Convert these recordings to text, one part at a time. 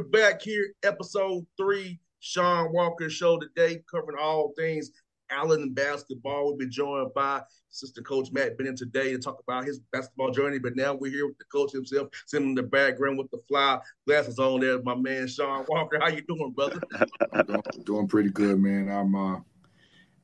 We're back here, episode three, Shawn Walker Show today, covering all things Allen basketball. We'll be joined by assistant coach Matt Bennett today to talk about his basketball journey. But now we're here with the coach himself, sitting in the background with the fly glasses on there, my man Shawn Walker. How you doing, brother? Doing, pretty good, man. I'm uh,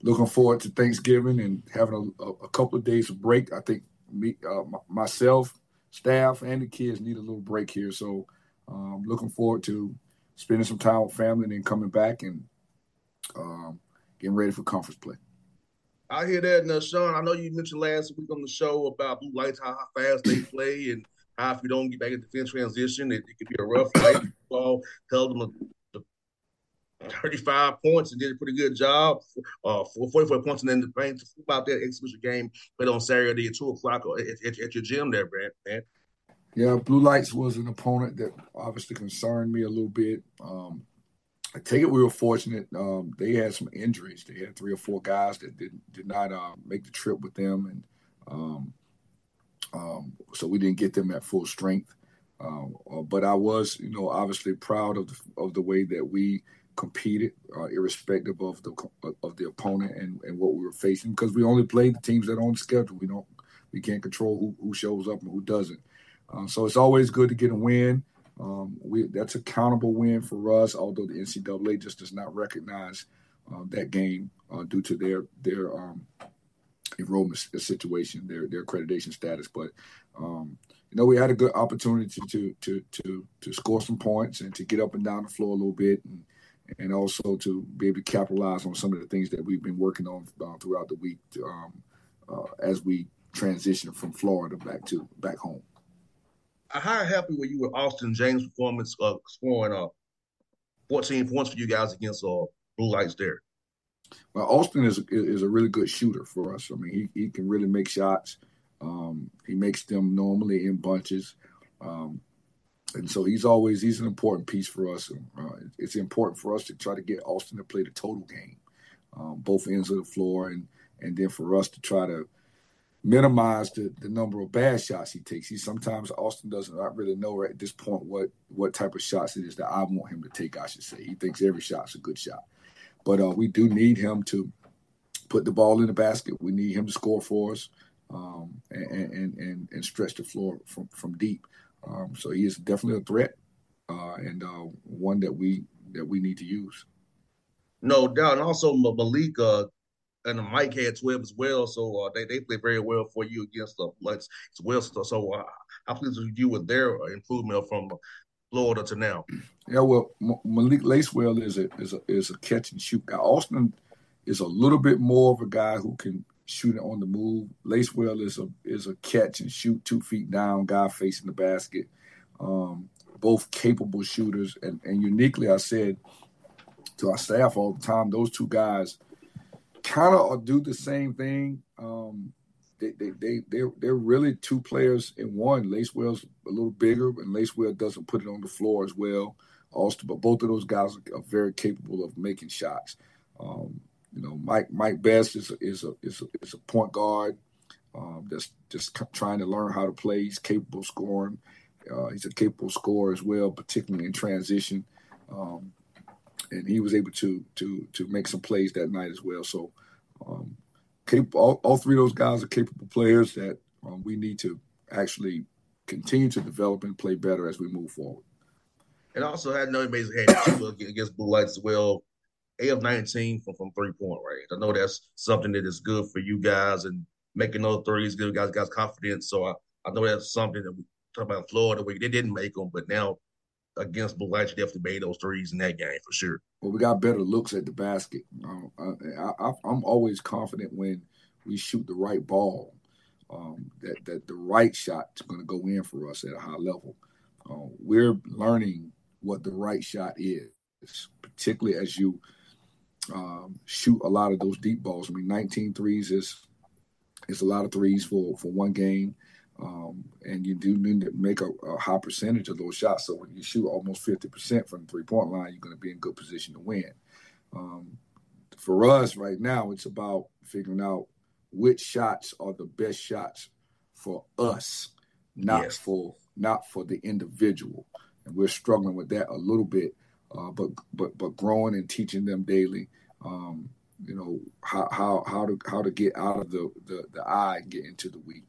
looking forward to Thanksgiving and having a, a couple of days of break. I think me, uh, myself, staff, and the kids need a little break here. So um, looking forward to spending some time with family and then coming back and um, getting ready for conference play. I hear that. Now, Shawn, I know you mentioned last week on the show about blue lights, how, fast they play, and how if you don't get back in defense transition, it, it could be a rough fight. Ball held them to 35 points and did a pretty good job. Uh, for 44 points and then the paint about that exhibition game played on Saturday at 2 o'clock at, at, at your gym there, Brad. Man. Yeah, Blue Lights was an opponent that obviously concerned me a little bit. Um, I take it we were fortunate. Um, they had some injuries. They had three or four guys that did did not uh, make the trip with them, and um, um, so we didn't get them at full strength. Um, uh, but I was, you know, obviously proud of the, of the way that we competed, uh, irrespective of the of the opponent and, and what we were facing, because we only played the teams that are on the schedule. We don't, we can't control who, who shows up and who doesn't. Uh, so it's always good to get a win. Um, we, that's a countable win for us, although the NCAA just does not recognize uh, that game uh, due to their their um, enrollment situation, their their accreditation status. But um, you know, we had a good opportunity to to to to score some points and to get up and down the floor a little bit, and and also to be able to capitalize on some of the things that we've been working on uh, throughout the week um, uh, as we transition from Florida back to back home. How happy were you with Austin James' performance scoring uh, 14 points for you guys against uh, Blue Lights there? Well, Austin is is a really good shooter for us. I mean, he, he can really make shots. Um, he makes them normally in bunches. Um, and so he's always he's an important piece for us. Uh, it's important for us to try to get Austin to play the total game, um, both ends of the floor, and and then for us to try to minimize the, the number of bad shots he takes. He sometimes Austin doesn't not really know at this point what what type of shots it is that I want him to take. I should say he thinks every shot's a good shot, but uh, we do need him to put the ball in the basket. We need him to score for us um, and, and, and and stretch the floor from from deep. Um, so he is definitely a threat uh, and uh, one that we that we need to use. No doubt, and also Malik uh, and Mike had twelve as well, so uh, they they play very well for you against the Bloods as well. So, so uh, how pleased with you with their improvement from Florida to now? Yeah, well, Malik Lacewell is a is a is a catch and shoot guy. Austin is a little bit more of a guy who can shoot it on the move. Lacewell is a is a catch and shoot two feet down guy facing the basket. Um, both capable shooters, and, and uniquely, I said to our staff all the time, those two guys kind of do the same thing. Um, they they they they're, they're really two players in one. Lacewell's a little bigger, and Lacewell doesn't put it on the floor as well. Also, but both of those guys are, very capable of making shots. Um, you know, Mike Mike Best is a, is a is a, is a point guard um, that's just trying to learn how to play. He's capable of scoring. Uh, he's a capable scorer as well, particularly in transition. Um, and he was able to to to make some plays that night as well. So, um, capable, all, all three of those guys are capable players that um, we need to actually continue to develop and play better as we move forward. And also had another amazing had against Blue Lights as well. A of 19 from, from three point range. I know that's something that is good for you guys and making those threes give guys guys confidence. So I, I know that's something that we talk about in Florida where they didn't make them, but now against Blue Lights, definitely made those threes in that game for sure. Well, we got better looks at the basket. Um, I, am always confident when we shoot the right ball, um, that that the right shot is going to go in for us at a high level. Uh, we're learning what the right shot is, particularly as you um, shoot a lot of those deep balls. I mean, 19 threes is is a lot of threes for for one game, um, and you do need to make a, a, high percentage of those shots. So when you shoot almost 50 percent from the three point line, you're going to be in good position to win. Um, for us right now, it's about figuring out which shots are the best shots for us, not yes. for not for the individual. And we're struggling with that a little bit uh, but but but growing and teaching them daily. Um, you know how how how to how to get out of the the, the I and get into the we.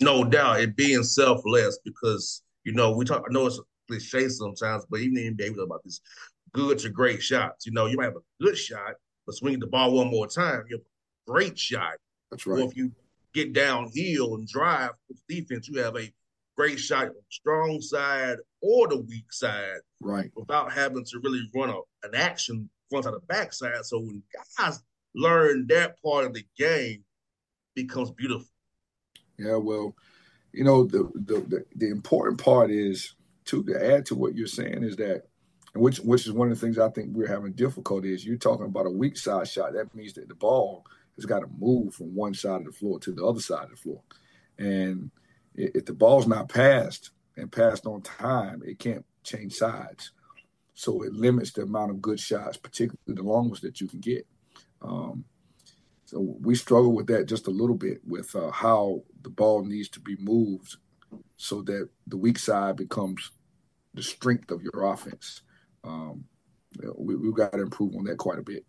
No doubt, it being selfless because you know we talk. I know it's a cliche sometimes, but even in NBA about this good to great shots. You know, you might have a good shot, but swinging the ball one more time, you have a great shot. That's right. Or if you get downhill and drive with defense, you have a great shot on the strong side or the weak side. Right. Without having to really run a, an action front side of back side. So when guys learn that part of the game becomes beautiful. Yeah, well, you know, the the the, the important part is to, to add to what you're saying is that which which is one of the things I think we're having difficulty is you're talking about a weak side shot. That means that the ball has got to move from one side of the floor to the other side of the floor. And if the ball's not passed and passed on time, it can't change sides. So it limits the amount of good shots, particularly the long ones that you can get. Um, so we struggle with that just a little bit with uh, how the ball needs to be moved so that the weak side becomes the strength of your offense. Um, we, have got to improve on that quite a bit.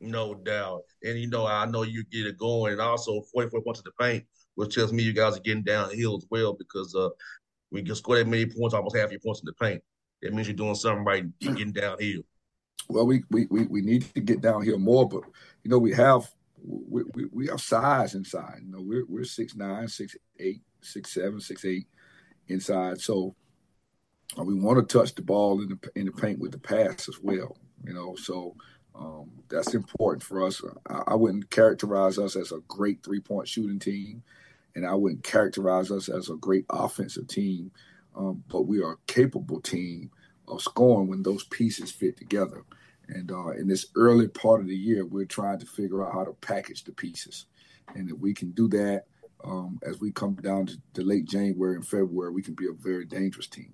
No doubt. And, you know, I know you get it going. And also, 44 points to the paint which tells me you guys are getting downhill as well because uh, we can score that many points, almost half your points in the paint. That means you're doing something right and getting downhill. Well, we, we, we, we need to get downhill more, but you know we have we, we, we have size inside. You know we're we're six nine, six eight, six seven, six eight inside. So uh, we want to touch the ball in the in the paint with the pass as well. You know, so um, that's important for us. I, I, wouldn't characterize us as a great three point shooting team and I wouldn't characterize us as a great offensive team, um, but we are a capable team of scoring when those pieces fit together. And uh, in this early part of the year, we're trying to figure out how to package the pieces. And if we can do that, um, as we come down to, to, late January and February, we can be a very dangerous team.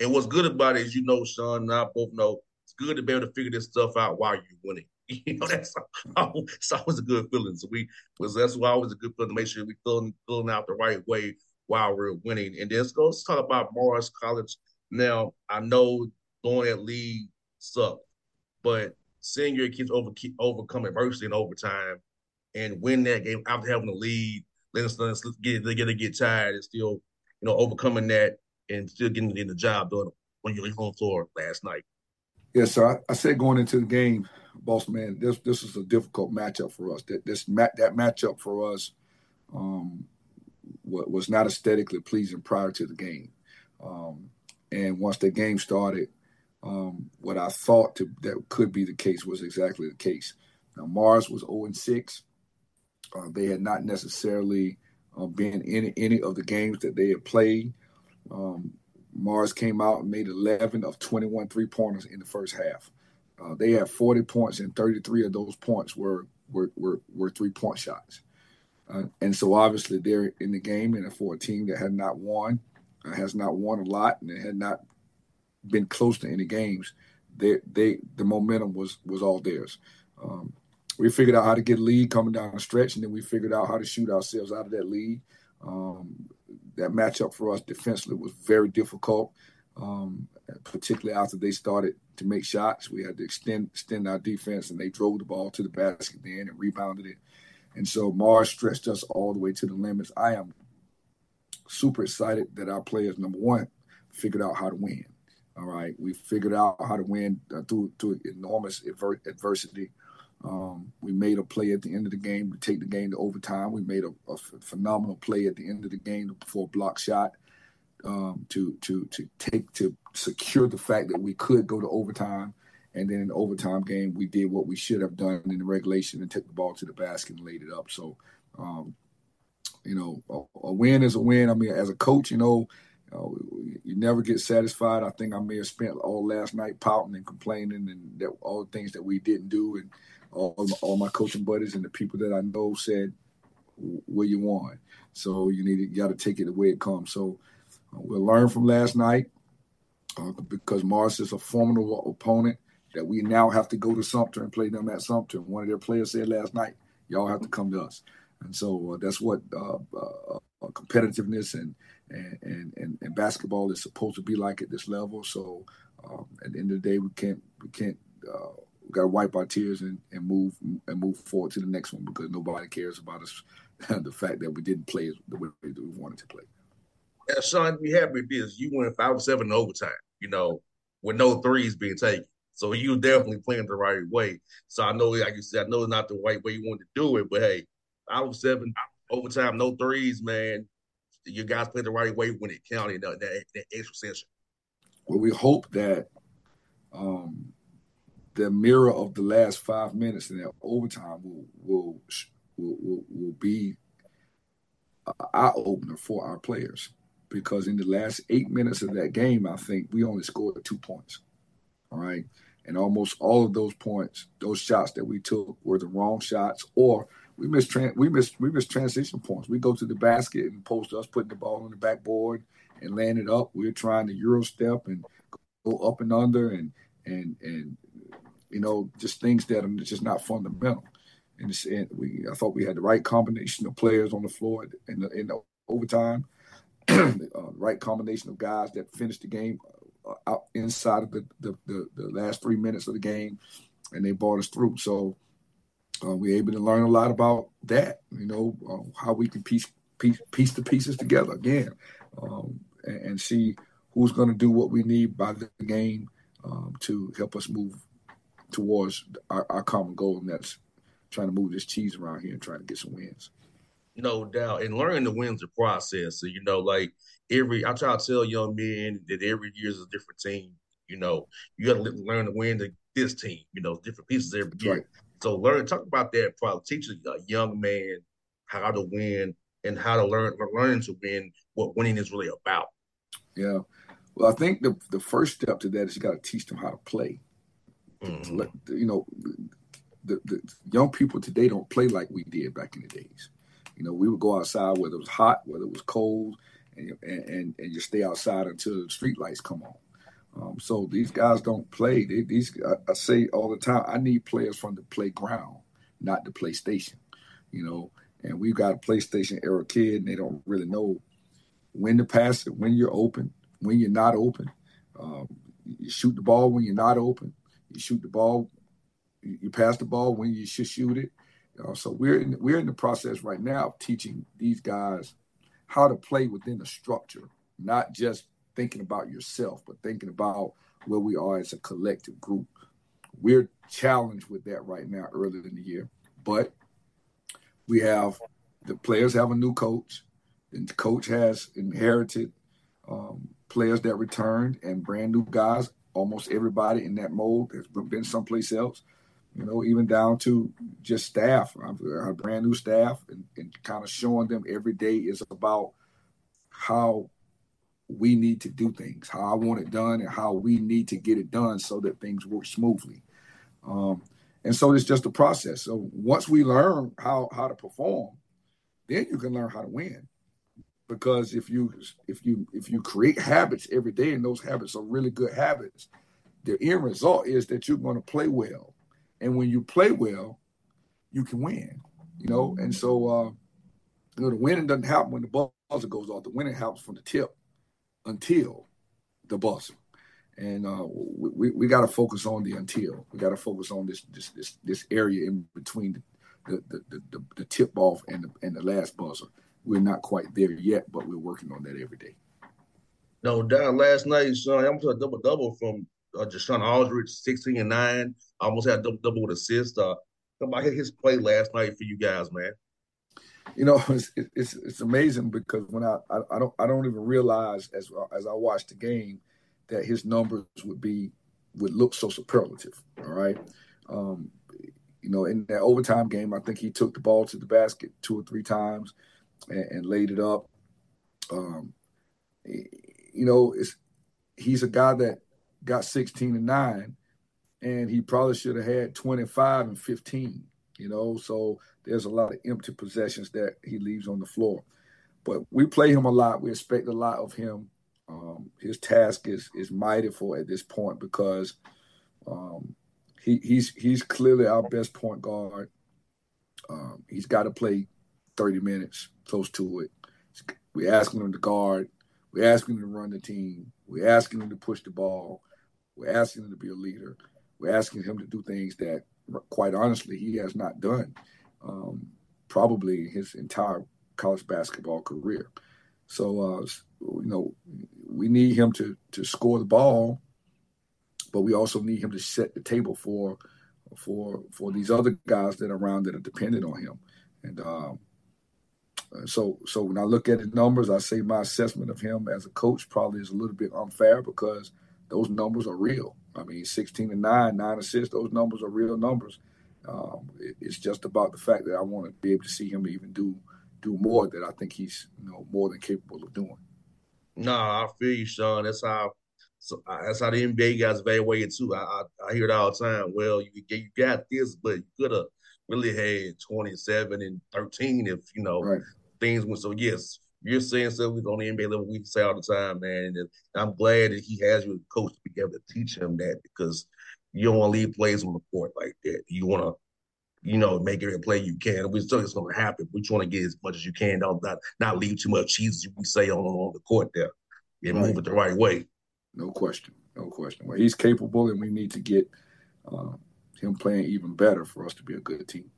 And what's good about it is, you know, Shawn and I both know it's good to be able to figure this stuff out while you're winning. You know, that's always, a good feeling. So we was that's why always a good feeling to make sure we filling filling out the right way while we're winning. And then let's go let's talk about Morris College. Now I know going at lead sucked, but seeing your kids over overcome adversity in overtime and win that game after having a lead, let's, let's get they to get tired and still, you know, overcoming that and still getting, the job done when you're home floor last night. Yeah, so I, I, said going into the game, boss man, this this is a difficult matchup for us. That this that matchup for us um, was not aesthetically pleasing prior to the game, um, and once the game started, um, what I thought to, that could be the case was exactly the case. Now Morris was 0 and 6. Uh, they had not necessarily uh, been in any of the games that they had played. Um, Morris came out and made 11 of 21 three pointers in the first half. Uh, they had 40 points, and 33 of those points were were were, were three point shots. Uh, and so obviously they're in the game, and for a team that had not won, uh, has not won a lot, and had not been close to any games, they they the momentum was was all theirs. Um, we figured out how to get a lead coming down the stretch, and then we figured out how to shoot ourselves out of that lead. Um, that matchup for us defensively was very difficult, um, particularly after they started to make shots. We had to extend extend our defense, and they drove the ball to the basket then and rebounded it. And so Morris stretched us all the way to the limits. I am super excited that our players, number one, figured out how to win. All right, we figured out how to win uh, through through enormous adver- adversity. Um, we made a play at the end of the game to take the game to overtime. We made a, a phenomenal play at the end of the game for a block shot um, to to to take to secure the fact that we could go to overtime. And then in the overtime game, we did what we should have done in the regulation and took the ball to the basket and laid it up. So, um, you know, a, a, win is a win. I mean, as a coach, you know, uh, you never get satisfied. I think I may have spent all last night pouting and complaining and that, all the things that we didn't do. And all, all my coaching buddies and the people that I know said, "Where you want?" So you need you got to take it the way it comes. So uh, we'll learn from last night uh, because Morris is a formidable opponent that we now have to go to Sumter and play them at Sumter. One of their players said last night, "Y'all have to come to us," and so uh, that's what uh, uh, uh, competitiveness and, and and and basketball is supposed to be like at this level. So um, at the end of the day, we can't we can't we got to wipe our tears and, and move and move forward to the next one because nobody cares about us the fact that we didn't play the way we wanted to play. Yeah, Shawn, we happy with this. You went five seven in overtime, you know, with no threes being taken. So you definitely playing the right way. So I know, like you said, I know it's not the right way you want to do it, but hey, five seven overtime, no threes, man. You guys played the right way when it counted that, that, that extra session. Well, we hope that um, the mirror of the last five minutes in that overtime will will will, will, will be eye opener for our players because in the last eight minutes of that game, I think we only scored two points. All right. And almost all of those points, those shots that we took were the wrong shots, or we tran- we missed we missed transition points. We go to the basket and post us putting the ball on the backboard and land it up. We're trying to euro step and go up and under and and and you know, just things that are just not fundamental. And, and we, I thought we had the right combination of players on the floor in the, in the overtime, uh, right combination of guys that finished the game uh, out inside of the, the, the, the, last three minutes of the game, and they brought us through. So uh, we are able to learn a lot about that, you know, uh, how we can piece, piece, piece the pieces together again um, and, and, see who's going to do what we need by the game um, to help us move towards our, our common goal, and that's trying to move this cheese around here and trying to get some wins. No doubt. And learning the wins the process. So, you know, like every, I try to tell young men that every year is a different team. You know, you got to learn to win the, this team, you know, different pieces every year. Right. So learn, talk about that, probably teach a young man how to win and how to learn, learn to win what winning is really about. Yeah. Well, I think the, the first step to that is you got to teach them how to play. Mm-hmm. You know, the, the young people today don't play like we did back in the days. You know, we would go outside whether it was hot, whether it was cold, and and and you stay outside until the street lights come on. Um, so these guys don't play. They, these I, I, say all the time. I need players from the playground, not the PlayStation. You know, and we've got a PlayStation era kid, and they don't really know when to pass it, when you're open, when you're not open. Um, you shoot the ball when you're not open. You shoot the ball. You pass the ball when you should shoot it. Uh, so we're in, we're in the process right now of teaching these guys how to play within a structure, not just thinking about yourself, but thinking about where we are as a collective group. We're challenged with that right now early in the year, but we have the players have a new coach, and the coach has inherited um, players that returned and brand new guys. Almost everybody in that mold has been someplace else you know, even down to just staff, our brand new staff, and, and kind of showing them every day is about how we need to do things, how I want it done, and how we need to get it done so that things work smoothly. Um, and so it's just a process. So once we learn how how to perform, then you can learn how to win. Because if you if you if you create habits every day, and those habits are really good habits, the end result is that you're going to play well and when you play well, you can win. You know, and so uh, you know the winning doesn't happen when the buzzer goes off. The winning happens from the tip until the buzzer. And uh, we, we got to focus on the until. We got to focus on this this this this area in between the the, the, the, the tip off and the, and the last buzzer. We're not quite there yet, but we're working on that every day. No, down last night, Shawn, I'm to a double double from uh, JaShawn Aldridge, 16 and 9. I Almost had double double with assists. Uh, about his play last night for you guys, man. You know, it's it's, it's amazing because when I, I, I don't I don't even realize as as I watch the game that his numbers would be would look so superlative. All right, um, you know, in that overtime game, I think he took the ball to the basket two or three times and, and laid it up. Um, you know, it's he's a guy that got 16 and 9 and he probably should have had 25 and 15 you know? So there's a lot of empty possessions that he leaves on the floor. But we play him a lot. We expect a lot of him. Um, his task is is mighty for at this point because um, he, he's he's clearly our best point guard. Um, he's got to play 30 minutes close to it. We're asking him to guard. We're asking him to run the team. We're asking him to push the ball. We're asking him to be a leader. We're asking him to do things that, quite honestly, he has not done um, probably his entire college basketball career. So, uh, you know, we need him to to score the ball, but we also need him to set the table for for for these other guys that are around that are dependent on him. And um, so, so when I look at his numbers, I say my assessment of him as a coach probably is a little bit unfair because those numbers are real. I mean, 16 and 9, 9 assists, those numbers are real numbers. Um, it, it's just about the fact that I want to be able to see him even do do more that I think he's you know more than capable of doing. No, I feel you, Shawn. That's how so that's how the NBA guys evaluate it too. I, I, I hear it all the time. Well, you you got this, but you could have really had 27 and 13 if you know right. things went so. Yes, you're saying stuff on the NBA level we say all the time, man. And I'm glad that he has you as a coach to be able to teach him that because you don't want to leave plays on the court like that. You want to, you know, make every play you can. We still it's going to happen. We just want to get as much as you can. Don't not, not leave too much cheese, as we say on, on the court there, and right. move it the right way. No question, no question. Well, he's capable, and we need to get uh, him playing even better for us to be a good team.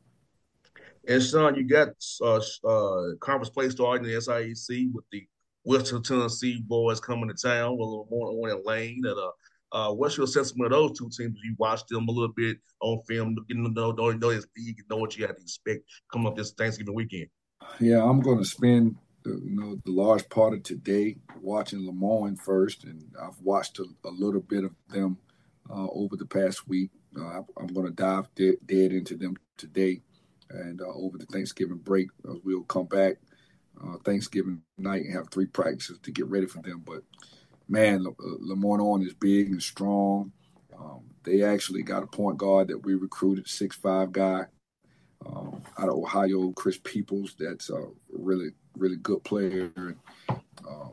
And Shawn, you got uh, uh, conference play starting in the SIAC with the Western Tennessee boys coming to town with a little more on Lane. And uh, uh, what's your assessment of those two teams? You watched them a little bit on film, getting to know, know, know this league, know what you had to expect coming up this Thanksgiving weekend. Yeah, I'm going to spend the, you know the large part of today watching Le first, and I've watched a, a little bit of them uh, over the past week. Uh, I'm going to dive dead, dead into them today and uh, over the Thanksgiving break, uh, we'll come back uh, Thanksgiving night and have three practices to get ready for them. But man, LeMoyne is big and strong. Um, they actually got a point guard that we recruited, six five guy. um, out of Ohio, Chris Peoples, that's a really, really good player. Um,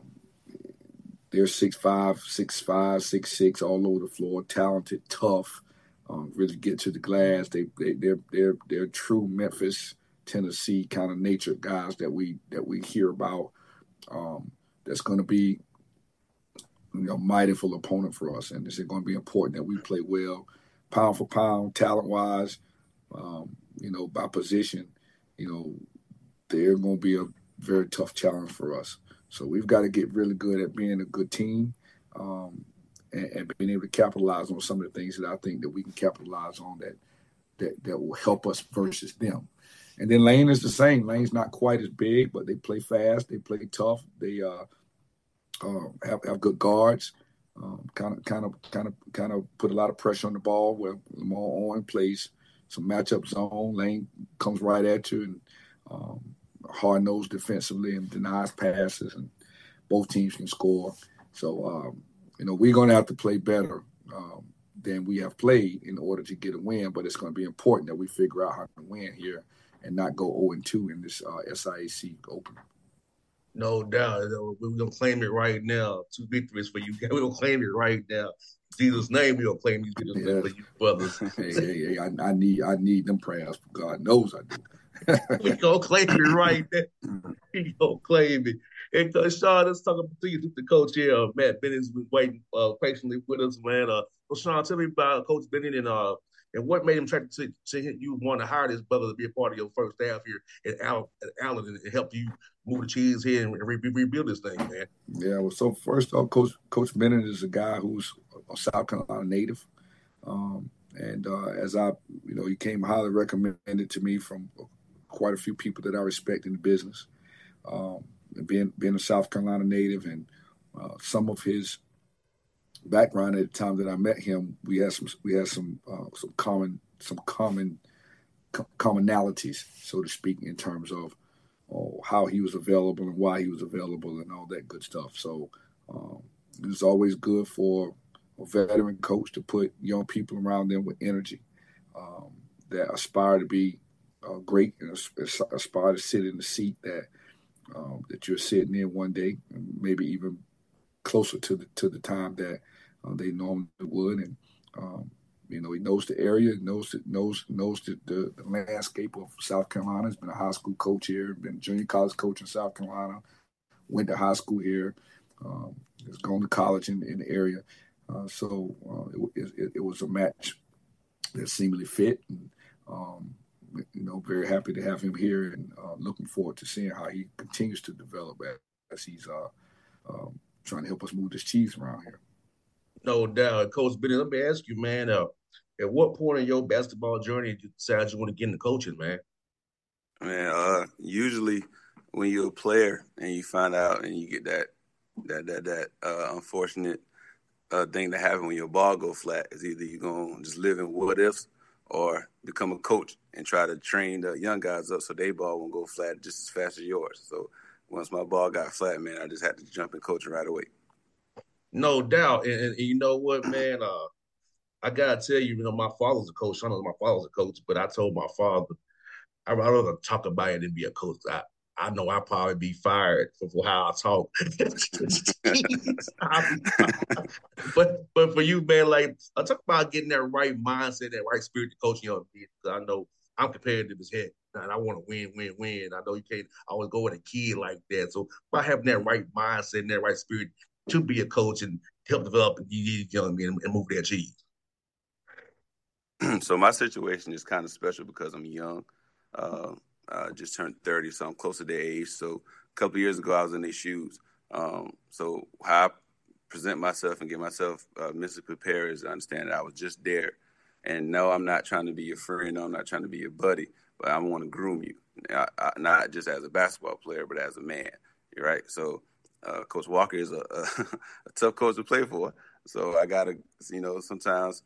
they're six five, six five, six six, all over the floor, talented, tough, um, really get to the glass. They, they they're they're they're true Memphis, Tennessee kind of nature guys that we that we hear about. Um, that's going to be you know mighty full opponent for us, and it's going to be important that we play well, pound for pound, talent wise. Um, you know, by position, you know, they're going to be a very tough challenge for us. So we've got to get really good at being a good team um, and, and, being able to capitalize on some of the things that I think that we can capitalize on that that that will help us versus them. And then Lane is the same. Lane's not quite as big, but they play fast. They play tough. They uh, uh, have have good guards. Kind of, kind of, kind of, kind of put a lot of pressure on the ball. Where LeMoyne-Owen plays some matchup zone. Lane comes right at you and um, hard nosed defensively and denies passes, and both teams can score. So, um, you know, we're going to have to play better um, than we have played in order to get a win. But it's going to be important that we figure out how to win here and not go 0 and 2 in this uh, SIAC opener. No doubt. We're going to claim it right now. Two victories for you. We're going to claim it right now. Jesus' name, we're going to claim these victories yeah. for you brothers. hey, hey, hey, I, I, need I need them prayers. God knows I do. we going to claim it right now. We going to claim it. And uh, Shawn, let's talk about you, the coach here. Uh, Matt Bennett's been waiting uh, patiently with us, man. Uh, well, Shawn, tell me about Coach Bennett and uh, and what made him try to, to you want to hire this brother to be a part of your first staff here at, Al, at Allen and help you move the cheese here and re- rebuild this thing, man? Yeah, well, so first off, Coach Coach Bennett is a guy who's a South Carolina native. Um, and uh, as I, you know, he came highly recommended to me from quite a few people that I respect in the business. Um, being being a South Carolina native and uh, some of his background at the time that I met him, we had some we had some uh, some common some common co- commonalities, so to speak, in terms of oh, how he was available and why he was available and all that good stuff. So um, it was always good for a veteran coach to put young people around them with energy um, that aspire to be uh, great and aspire to sit in the seat that um, that you're sitting in one day, maybe even closer to the to the time that uh, they normally would. And um, you know, he knows the area, knows the, knows knows the, the, the, landscape of South Carolina. He's been a high school coach here, been a junior college coach in South Carolina, went to high school here, um, has gone to college in, in the area. Uh, so uh, it, it, it, was a match that seemingly fit. And, um, you know, very happy to have him here and uh, looking forward to seeing how he continues to develop as he's uh, um, trying to help us move this cheese around here. No doubt. Coach Benny, let me ask you, man, uh, at what point in your basketball journey did you decide you want to get into coaching, man? Man, uh, usually when you're a player and you find out and you get that that that that uh, unfortunate uh, thing that happen when your ball go flat is either you're gonna just live in what ifs or become a coach and try to train the young guys up so their ball won't go flat just as fast as yours. So once my ball got flat, man, I just had to jump in coaching right away. No doubt, and, and, and you know what, man, uh, I gotta tell you, you know, my father's a coach. I know my father's a coach, but I told my father, I'd rather talk about it than be a coach. I, I know I'll probably be fired for, for how I talk. but but for you, man, like I talk about getting that right mindset, that right spirit to coach young kids. I know I'm competitive as heck, and I want to win, win, win. I know you can't always go with a kid like that. So by having that right mindset and that right spirit to be a coach and help develop these young men and move their cheese. so my situation is kind of special because I'm young. Uh, uh, just turned 30, so I'm close to age. So a couple years ago, I was in their shoes. Um, so how I present myself and get myself uh, mentally prepared is to understand that I was just there. And no, I'm not trying to be your friend. No, I'm not trying to be your buddy, but I want to groom you, I, I, not just as a basketball player, but as a man. You're right. So uh, Coach Walker is a, a, a tough coach to play for. So I gotta, you know, sometimes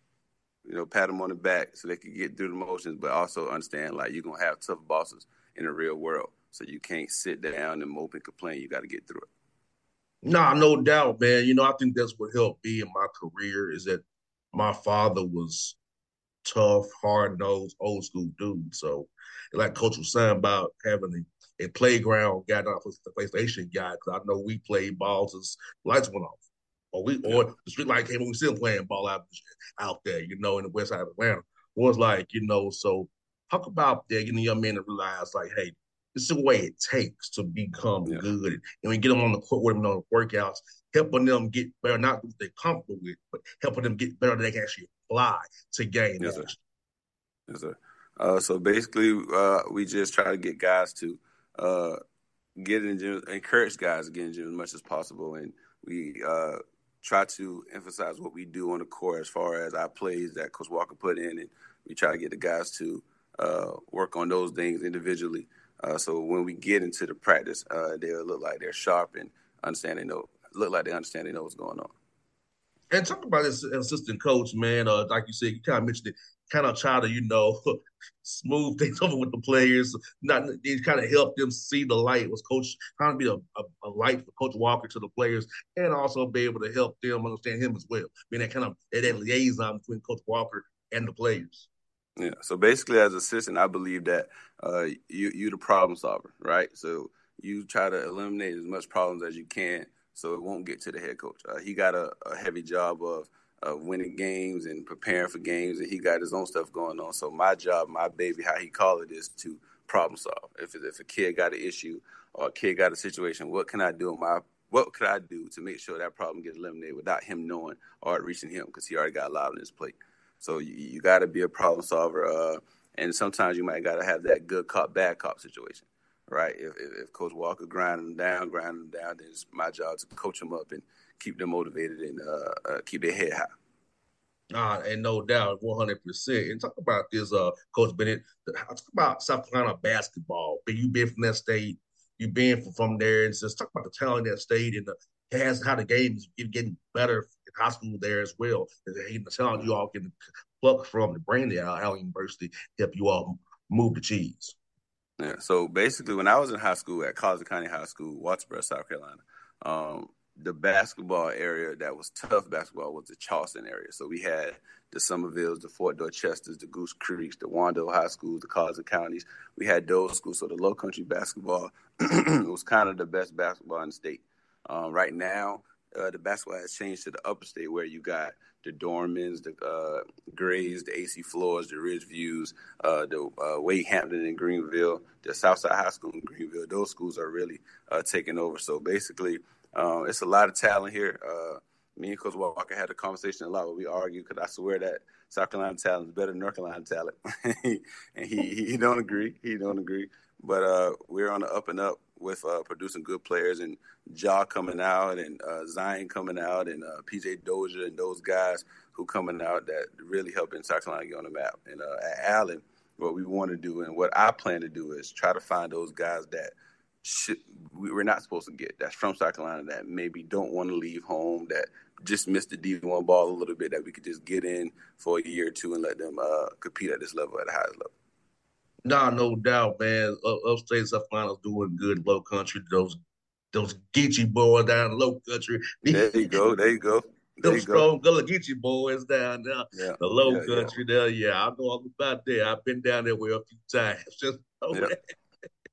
you know, pat them on the back so they can get through the motions, but also understand like you're gonna have tough bosses in the real world. So you can't sit down and mope and complain. You got to get through it. Nah, no doubt, man. You know, I think that's what helped me in my career is that my father was tough, hard nosed, old school dude. So, like Coach was saying about having a, a playground guy, not the PlayStation guy, because I know we played balls as lights went off. Or we yeah. or the street light came and we still playing ball out out there, you know, in the west side of Atlanta. Was like, you know, so talk about that, getting the young men to realize like, hey, this is the way it takes to become yeah. good. And we get them on the court with them on the workouts, helping them get better, not what they're comfortable with, but helping them get better that they can actually apply to gain. Yes, sir. Yes, sir. Uh, so basically, uh, we just try to get guys to uh, get in gym, encourage guys to get in gym as much as possible, and we uh, try to emphasize what we do on the court as far as our plays that Coach Walker put in, and we try to get the guys to uh, work on those things individually. Uh, so when we get into the practice, they'll look like they're sharp and understand they know, look like they understand they know what's going on. And talk about this assistant coach, man. Uh, like you said, you kind of mentioned it, kind of try to, you know, smooth things over with the players. Not it kind of help them see the light. Was coach trying to be a, a, a, light for Coach Walker to the players, and also be able to help them understand him as well. Being that kind of that liaison between Coach Walker and the players. Yeah. So basically, as assistant, I believe that uh, you you the problem solver, right? So you try to eliminate as much problems as you can, so it won't get to the head coach. Uh, he got a, a heavy job of winning games and preparing for games, and he got his own stuff going on. So my job, my baby, how he call it, is to problem solve. If if a kid got an issue or a kid got a situation, what can I do? My what could I do to make sure that problem gets eliminated without him knowing or reaching him because he already got a lot on his plate. So you, you got to be a problem solver, uh, and sometimes you might got to have that good cop bad cop situation, right? If, if, if Coach Walker grinding down, grinding down, then it's my job to coach him up and keep them motivated and uh, uh, keep their head high. Uh, and no doubt, one hundred percent. And talk about this, uh, Coach Bennett. Talk about South Carolina basketball. Be you've been from that state, you've been from there, and just talk about the talent that state and the has how the game is getting better in high school there as well. And the talent you all can pluck from the out Allen University help you all move the cheese. Yeah. So basically, when I was in high school at Colleton County High School, Walterboro, South Carolina, um, the basketball area that was tough basketball was the Charleston area. So we had the Summervilles, the Fort Dorchesters, the Goose Creeks, the Wando High Schools, the Colleton Counties. We had those schools. So the low country basketball was kind of the best basketball in the state. Um, right now, uh, the basketball has changed to the upper state where you got the Dormans, the uh, Grays, the AC Floras, the Ridge Views, uh, the uh, Wade Hampton in Greenville, the Southside High School in Greenville. Those schools are really uh, taking over. So basically, um, it's a lot of talent here. Uh, me and Coach Walker had a conversation a lot where we argue because I swear that South Carolina talent is better than North Carolina talent, and he, he don't agree. He don't agree. But uh, we're on the up and up with uh, producing good players and Ja coming out and uh, Zion coming out and uh, PJ Dozier and those guys who coming out that really helping South Carolina get on the map. And uh, at Allen, what we want to do and what I plan to do is try to find those guys that – should, we're not supposed to get. That's from South Carolina that maybe don't want to leave home, that just missed the D1 ball a little bit, that we could just get in for a year or two and let them uh, compete at this level, at the highest level. Nah, no doubt, man. Upstate South Carolina's doing good. Low country, those those Geechee boys down low country. There you go. There you go. There those strong Gullah Geechee boys down there, yeah. the low yeah, country yeah. there. Yeah, I know all about that. I've been down there with a few times. Just.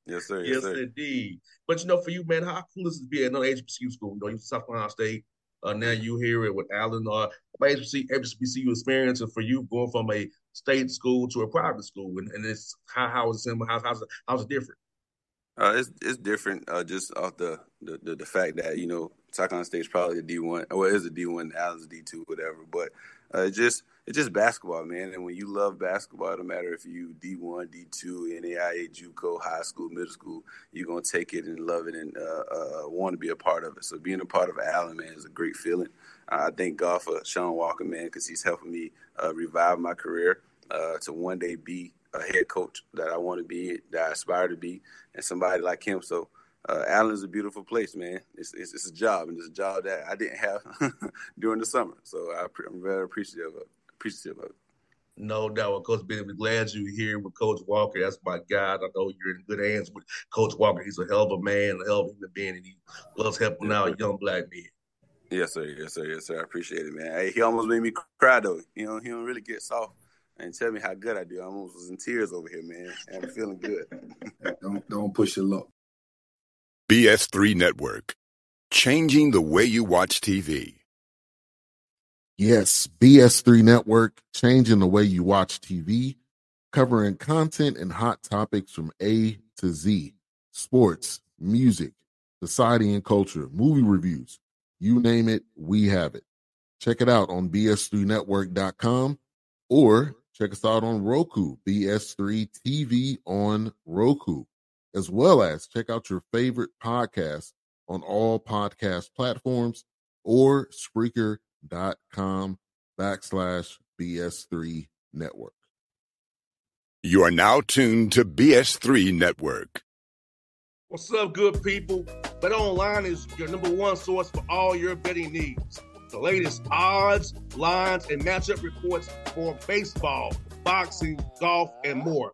Yes, sir. Yes, yes sir. indeed. But you know, for you, man, how cool is it to be at another HBCU school? You know, you South Carolina State. Uh, now you hear it with Allen. Uh, HBCU, HBCU experience, and for you going from a state school to a private school, and, and it's how how is it how, how's it, how's it different? Uh, it's it's different uh, just off the, the, the the fact that you know South Carolina State is probably a D one, or it is a D one, Allen's a D two, whatever. But uh, just it's just basketball, man. And when you love basketball, no matter if you D one, D two, NAIA, JUCO, high school, middle school, you're gonna take it and love it and uh, uh, want to be a part of it. So being a part of Allen, man, is a great feeling. I thank God for Shawn Walker, man, because he's helping me uh, revive my career uh, to one day be a head coach that I want to be, that I aspire to be, and somebody like him. So uh, Allen's a beautiful place, man. It's, it's, it's a job, and it's a job that I didn't have during the summer. So I, am very appreciative of it appreciative of it. No doubt. Coach Ben, we're glad you're here with Coach Walker. That's my guy. I know you're in good hands with Coach Walker. He's a hell of a man, a hell of a human being, and he loves helping yes, out young black men. Yes, sir. Yes, sir. Yes, sir. I appreciate it, man. Hey, he almost made me cry, though. You know, he don't really get soft. and tell me how good I do. I almost was in tears over here, man. I'm feeling good. don't don't push your luck. BS3 Network, changing the way you watch TV. Yes, BS3 Network, changing the way you watch TV, covering content and hot topics from A to Z sports, music, society and culture, movie reviews. You name it, we have it. Check it out on bs3network.com or check us out on Roku, BS3 TV on Roku, as well as check out your favorite podcast on all podcast platforms or Spreaker.com backslash BS3 Network. You are now tuned to BS3 Network. What's up, good people? Bet Online is your number one source for all your betting needs. The latest odds, lines, and matchup reports for baseball, boxing, golf, and more.